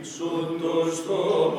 Υψώτος το.